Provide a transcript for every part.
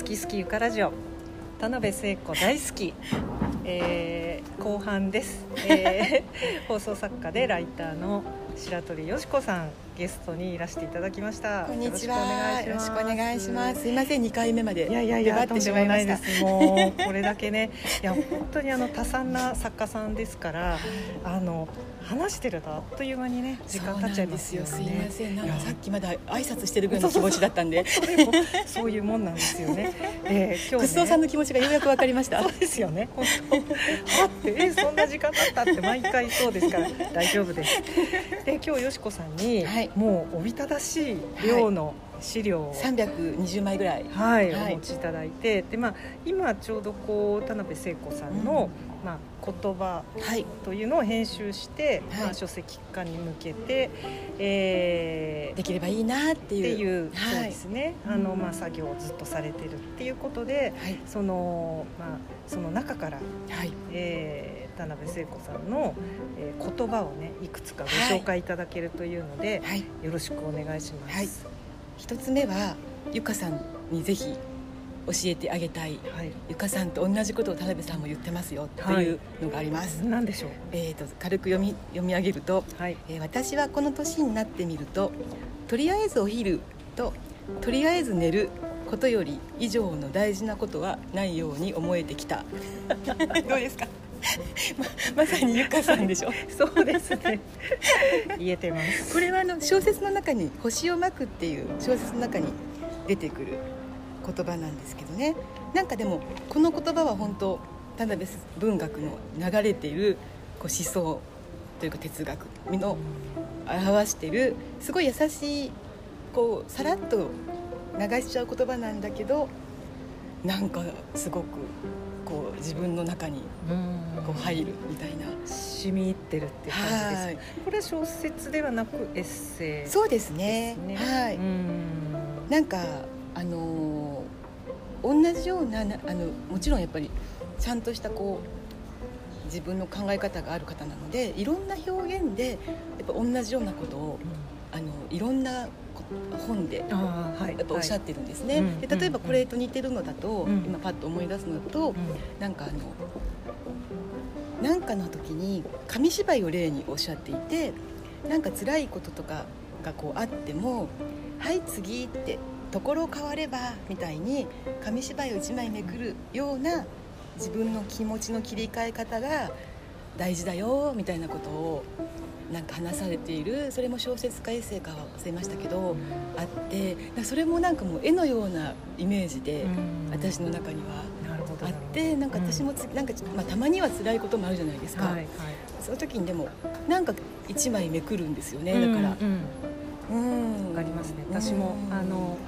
好き好きゆかラジオ。田辺聖子大好き、えー、後半です、えー、放送作家でライターの白鳥よしこさんゲストにいらしていただきましたこんにちは。よろしくお願いします。すいません、二回目までいやいやいや出張ってしまいましたとん。でもないですもうこれだけねいや本当にあの多産な作家さんですからあの話してるとあっという間にね時間経っちゃいますよねすいません。なんかさっきまだ挨拶してるぐらいの気持ちだったんで、そういうもんなんですよね。で今日ねさんの気持ちがようやくわかりました。そうですよね。本当。あってえそんな時間経ったって毎回そうですから大丈夫です。で今日よしこさんに、はいもうおびただしい量の資料を、三百二十枚ぐらい。はい、はいお持ちいただいてでまあ今ちょうどこう田辺聖子さんの、まあ言葉はい。というのを編集して、はいまあ書籍化に向けて、えーできればいいなってっいう。ていう、はいそうですねあの、まあ、作業をずっとされてるっていうことではい。その,、まあ、その中から、はい。えー田辺聖子さんの、えー言葉をねいくつかご紹介いただけるというので、はい。よろしくお願いします。はい一つ目はゆかさんにぜひ教えてあげたい。はいゆかさんと同じことを田辺さんも言ってますよというのがあります。何でしょう？えっ、と軽く読み読み上げると。はい。えー私はこの年になってみるととりあえずお昼ととりあえず寝ることより以上の大事なことはないように思えてきた どうですか？ままさにゆかさんでしょ？そうですね。言えてます。これはあの小説の中に「星をまく」っていう小説の中に出てくる言葉なんですけどねなんかでもこの言葉は本当田辺文学の流れているこう思想というか哲学の表しているすごい優しいこうさらっと流しちゃう言葉なんだけどなんかすごくこう自分の中にうんこう入るみたいな。染み入ってるっていう感じです。はいこれは小説ではなくエッセイ。そうですねはい、うんなんかあのー同じようななあのもちろんやっぱりちゃんとしたこう自分の考え方がある方なのでいろんな表現でやっぱ同じようなことをあのいろんなこ本ではい。やっぱおっしゃってるんですね、はいで例えばこれと似てるのだと、うん。今パッと思い出すのだと、うん。なんかあのなんかの時に紙芝居を例におっしゃっていてなんか辛いこととかがこうあっても「はい次」って「ところ変われば」みたいに紙芝居を1枚めくるような自分の気持ちの切り替え方が大事だよみたいなことをなんか話されているそれも小説かエッセイかは忘れましたけどあってそれもなんかもう絵のようなイメージでうん。私の中には。あってなんか私もつ、なんか、まあ、たまには辛いこともあるじゃないですか、はいはい。その時にでもなんか一枚めくるんですよねだから。うんうん。うん。わかりますね。私もうん。あの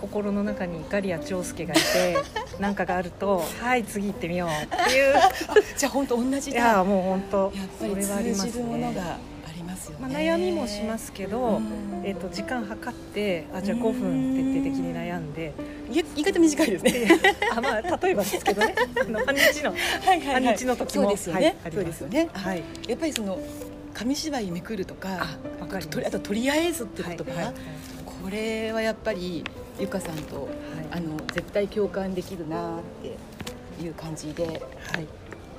心の中にガリア長介がいて 何かがあると「はい次行ってみよう」っていう。じゃあ本当同じいだやもう本当やっぱりそれはあり通じますね。るものがありますよね、まあ、悩みもしますけど、うん。えっと時間計ってあじゃあうん5分徹底的に悩んで。言い方短いですね。あまあ例えばですけどね。半日のはい半日の時もそうですよね、はいそうですよね、はい。やっぱりその紙芝居めくるとかあわかあととりあえずって言葉、はい。はい。はい。これはやっぱりゆかさんとあの絶対共感できるなっていう感じで。はい。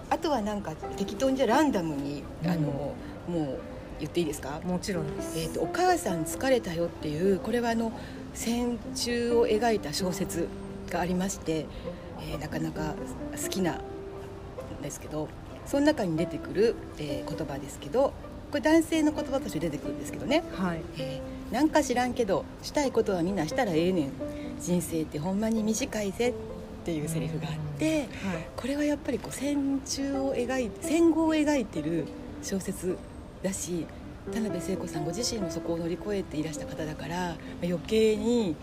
あとはなんか適当にじゃあランダムに、うん。あのもう言っていいですか、もちろんです、えーと「お母さん疲れたよ」っていうこれはあの戦中を描いた小説がありまして、えーなかなか好きなんですけどその中に出てくる、えー言葉ですけどこれ男性の言葉として出てくるんですけどね。はい。えーなんか知らんけどしたいことはみんなしたらええねん。人生ってほんまに短いぜっていうセリフがあってはい。これはやっぱりこう戦中を描いて戦後を描いてる小説だし田辺聖子さんご自身もそこを乗り越えていらした方だからまあ余計に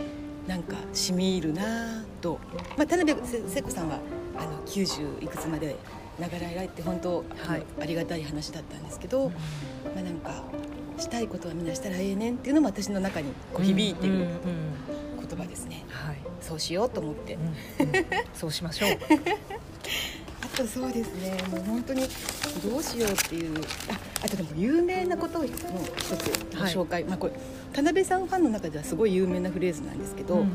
なんかしみ入るなぁと、まあ、田辺聖子さんはあの90いくつまで長らえられて本当、あのはい。ありがたい話だったんですけど、まあ、なんかしたいことはみんなしたらええねんっていうのも私の中にこう響いてるうんうんうん。言葉ですね、はい、そうしようと思って、うんうん。そうしましょう。あとそうですね。もう本当にどうしようっていうああとでも有名なことを一つご紹介、まあ、これ田辺さんファンの中ではすごい有名なフレーズなんですけど、うん。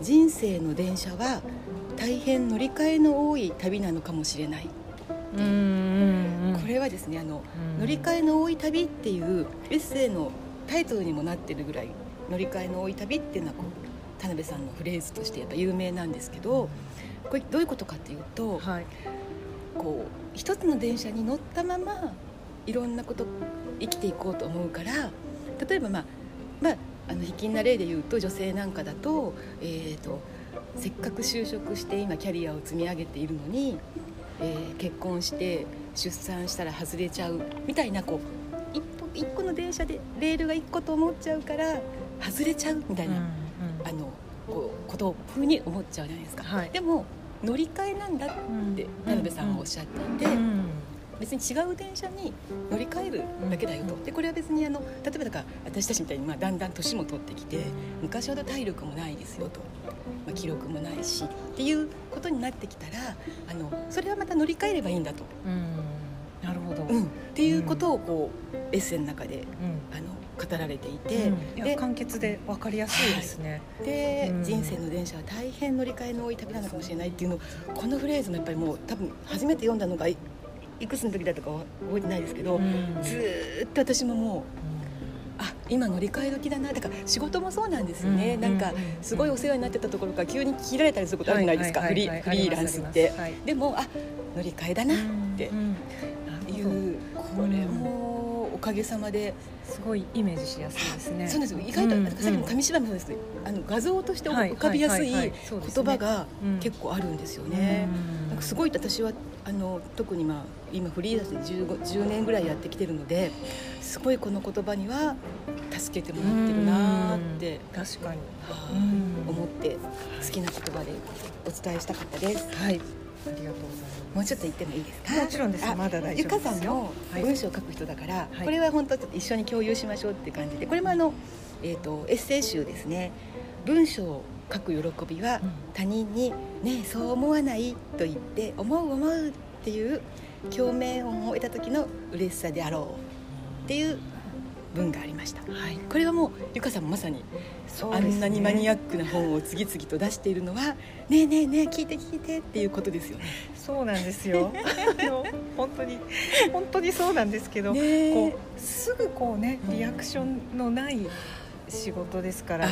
人生の電車は大変乗り換えの多い旅なのかもしれない、うんうこれはですねあの、うん。乗り換えの多い旅っていうエッセイのタイトルにもなってるぐらい乗り換えの多い旅っていうのはこう田辺さんのフレーズとしてやっぱ有名なんですけどこれどういうことかっていうと、はい。こう一つの電車に乗ったままいろんなこと生きていこうと思うから例えばまあまああの卑近な例で言うと女性なんかだと,、えー、とせっかく就職して今キャリアを積み上げているのに、えー結婚して出産したら外れちゃうみたいなこう一歩一個の電車でレールが一個と思っちゃうから外れちゃうみたいな、うんうん。あのこうことをふうに思っちゃうじゃないですか。はい。でも乗り換えなんだっうん。て田辺さんはおっしゃっていて、うん別に違う電車に乗り換えるだけだよと、うん。でこれは別にあの例えばだから私たちみたいにまあだんだん年も取ってきて昔ほど体力もないですよと、まあ、記録もないしっていうことになってきたらあのそれはまた乗り換えればいいんだと、うん。なるほど。うん、っていうことをこうエッセイの中でうん。あの語られていて、うん。で簡潔で分かりやすいですね。で、うん。人生の電車は大変乗り換えの多い旅なのかもしれないっていうのをこのフレーズもやっぱりもう多分初めて読んだのがいいくつの時だとかは覚えてないですけど、うん。ずーっと私ももうあ今乗り換え時だなだから仕事もそうなんですよね、うん。なんかうん。すごいお世話になってたところから急に切られたりすることあるじゃないですか、フリーランスって、はいでもあ乗り換えだなってげさまですごいイメージしやすいですね。そうですよ意外と、うんさっきの紙芝居もそうですあの画像としてはい浮かびやすい言葉がうん結構あるんですよね。うんなんかすごい私はあの特に、まあ、今フリーランスで15 10年ぐらいやってきてるのですごいこの言葉には助けてもらってるなーって、確かに。思って好きな言葉でお伝えしたかったです。はい。ありがとうございます。もうちょっと言ってもいいですか？もちろんです。あまだ大丈夫ですよ。ゆかさんもはい。文章を書く人だから、はい。これは本当ちょっと一緒に共有しましょうって感じでこれもあの、えー、とエッセイ集ですね。文章を書く喜びはうん。他人に「ねえそう思わない?」と言って「思う思う」っていう共鳴音を得た時の嬉しさであろうっていう文がありました。はい。これはもうゆかさんもまさにそうあんなにマニアアックな本を次々と出しているのは「ねえねえねえ聞いて聞いて」っていうことですよね。そうなんですよ。本当に本当にそうなんですけど、ねえこうすぐこうねリアクションのない仕事ですから、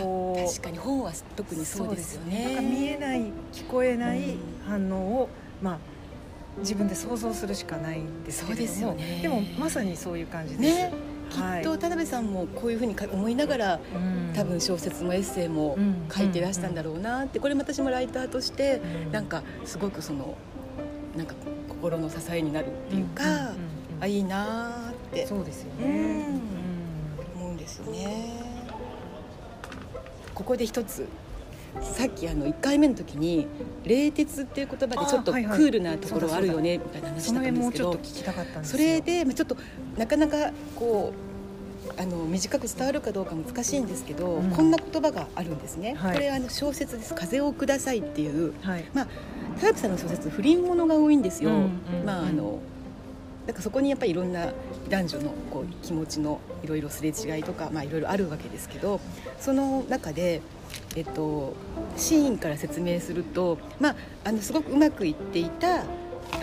こう確かに本は特にそうですよね。なんか見えない聞こえないうん反応を、まあ自分で想像するしかないんですけれどもですよねでもまさにそういう感じです。ねきはい。っと田辺さんもこういうふうにか思いながらうん。多分小説もエッセイもうん書いてらしたんだろうなってこれも私もライターとしてうん。なんかすごくそのなんか心の支えになるっていうかあいいなーって。そうですようん。ね。思うんですよね。ここで一つさっきあの1回目の時に「冷徹」っていう言葉でちょっとクールなところあるよねみたいな話だったんですけどそよ。れでまあちょっとなかなかこうあの短く伝わるかどうか難しいんですけど、うん。こんな言葉があるんですね、はい。これはあの小説です「風をください」っていう。はい。まあ田辺さんの小説不倫ものが多いんですよ、うんうん。まああのなんかそこにやっぱりいろんな男女のこう気持ちのいろいろすれ違いとか、まあ、いろいろあるわけですけどその中で、えっと、シーンから説明すると、まあ、あのすごくうまくいっていたあ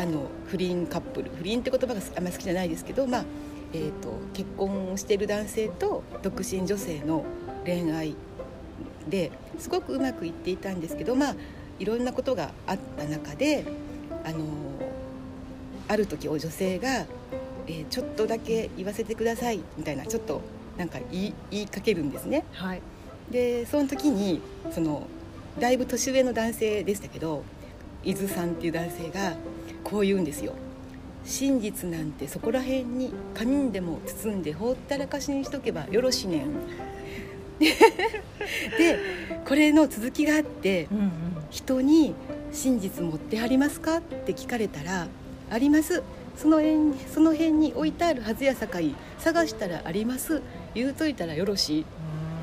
の不倫カップル不倫って言葉があんまり好きじゃないですけど、まあえっと、結婚している男性と独身女性の恋愛ですごくうまくいっていたんですけど、まあ、いろんなことがあった中であのある時お女性が、えーちょっとだけ言わせてください」みたいなちょっとなんか言い言いかけるんですね。はい。でその時にそのだいぶ年上の男性でしたけど伊豆さんっていう男性がこう言うんですよ。真実なんてそこら辺に紙にでも包んでほったらかしにしとけばよろしねん。でこれの続きがあってうんうん。人に「真実持ってありますか?」って聞かれたら「あります」その辺その辺に置いてあるはずやさかい探したらあります。言うといたらよろしい。っ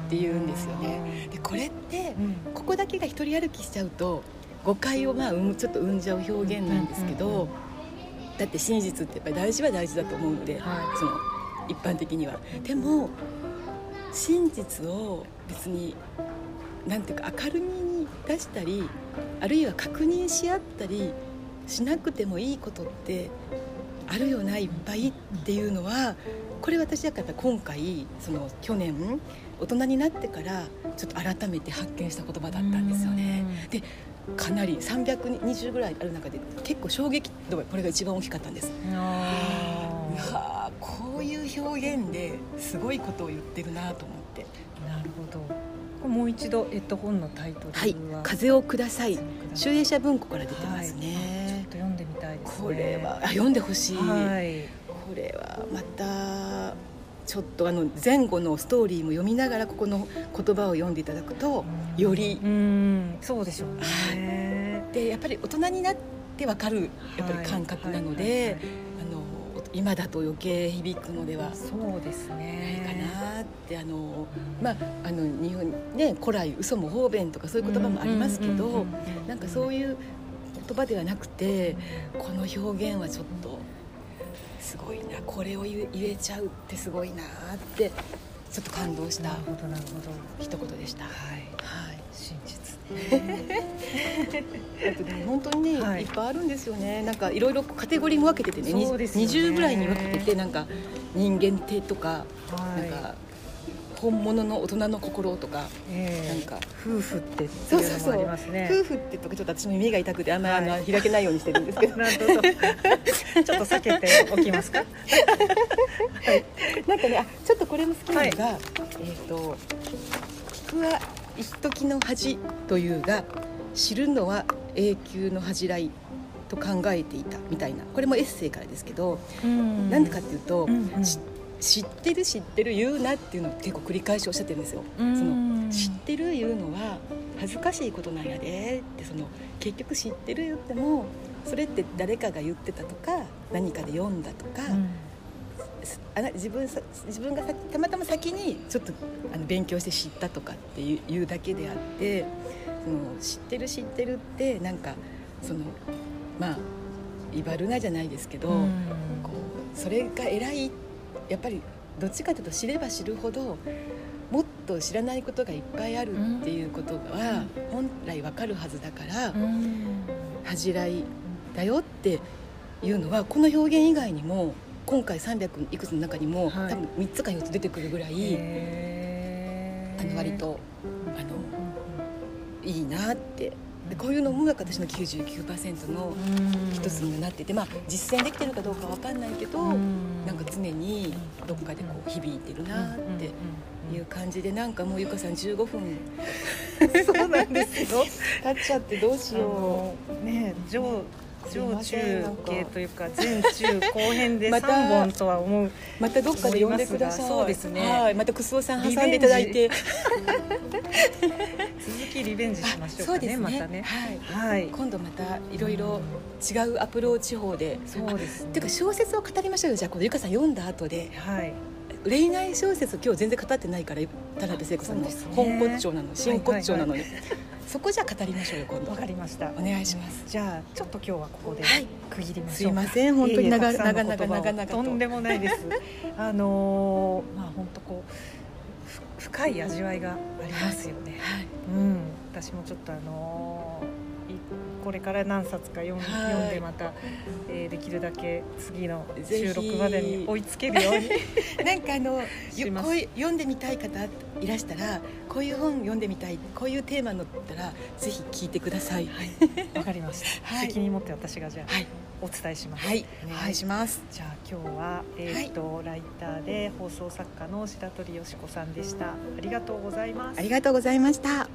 て言うんですよね。でこれってうん。ここだけが一人歩きしちゃうと誤解をまあちょっと生んじゃう表現なんですけど、だって真実ってやっぱり大事は大事だと思うので、はその一般的には。でも真実を別になんていうか明るみに出したりあるいは確認し合ったりしなくてもいいことってあるよないっぱいっていうのはこれ私だから今回その去年大人になってからちょっと改めて発見した言葉だったんですよね。でかなり320ぐらいある中で結構衝撃度がこれが一番大きかったんです。あこういう表現ですごいことを言ってるなと思って。ーなるほど。もう一度えっと本のタイトルは？はい「風をください」集英はい。社文庫から出てますね、と読んでみたいですね。これは。あ読んでほしい、はい。これはまたちょっとあの前後のストーリーも読みながらここの言葉を読んでいただくとうんよりうん。そうでしょうね。でやっぱり大人になってわかるやっぱり感覚なのではいあの今だと余計響くのではそうですないねかなってあのうんまああの日本ね古来嘘も方便とかそういう言葉もありますけどなんかそういう言葉ではなくてこの表現はちょっとすごいなこれを言えちゃうってすごいなってちょっと感動した。なるほどなるほど。一言でした。はい。はい。真実。本当にね、はい。い、っぱいあるんですよね。なんかいろいろカテゴリーも分けててねね。20ぐらいに分けててなんか人間性とか、はい。なんか本物の大人の心とか、ええ。なんか。夫婦ってってそうそうそういうのもありますね。夫婦ってとかちょっと私も耳が痛くてあんまり、あはい。の開けないようにしてるんですけど。なるほど。ちょっと避けておきますか？なんかねあちょっとこれも好きなのが、えっ、と「菊は一時の恥というが知るのは永久の恥じらい」と考えていたみたいな。これもエッセイからですけど、うん。なんでかっていうと、うんうん。し知ってる知ってる言うなっていうのを結構繰り返しおっしゃってるんですよ。うん。その知ってる言うのは恥ずかしいことなんやでってその結局知ってる言ってもそれって誰かが言ってたとか何かで読んだとか、うん。あな自分さ自分がさたまたま先にちょっとあの勉強して知ったとかっていうだけであってその知ってる知ってるってなんかそのまあ威張るなじゃないですけど、うん。こうそれが偉いやっぱりどっちかというと知れば知るほどもっと知らないことがいっぱいあるっていうことは本来わかるはずだから、うん。恥じらいだよっていうのはこの表現以外にも今回300いくつの中にも、はい。多分3つか4つ出てくるぐらい、あの割とあのいいなってでこういうのも私の99%の一つにはなってて、まあ、実践できてるかどうかわかんないけど、なんか常にどっかでこう響いてるなっていう感じでなんかもうゆかさん15分 そうなんですよ。経っちゃってどうしあよのね上上中せんなんか継というか前中後編でまた3本とは思う。うまたどっかで呼んでください。そうですね。はい。またクスオさん挟んでいただいて続きリベンジしましょうかねね。またね。はい。はい。今度またいろいろ違うアプローチ法で。そうです。ねていうか小説を語りましょうよ。じゃあこのゆかさん読んだ後で。はい。恋愛小説今日全然語ってないから田辺聖子さんのね。本骨頂なの真骨頂なのに、はいそこじゃあ語りましょうよ今度。わかりました。お願いします。じゃあちょっと今日はここではい。区切りましすょか。いうません本当に長いえいえたくさんの長々長々と。とんでもないです。あのーまあ本当こうふ深い味わいがありますよね、はい。うん、私もちょっとあのーいこれから何冊か読ん,、はい。読んでまた、えーできるだけ次の収録までに追いつけるように。なんかあのこう読んでみたい方いらしたらこういう本読んでみたいこういうテーマのったらぜひ聞いてください。わかりました、はい。責任持って私がじゃあ、はいお伝えします。はいお願いします。じゃあ今日は、えーとライターで放送作家の白鳥よし子さんでした。ありがとうございます。ありがとうございました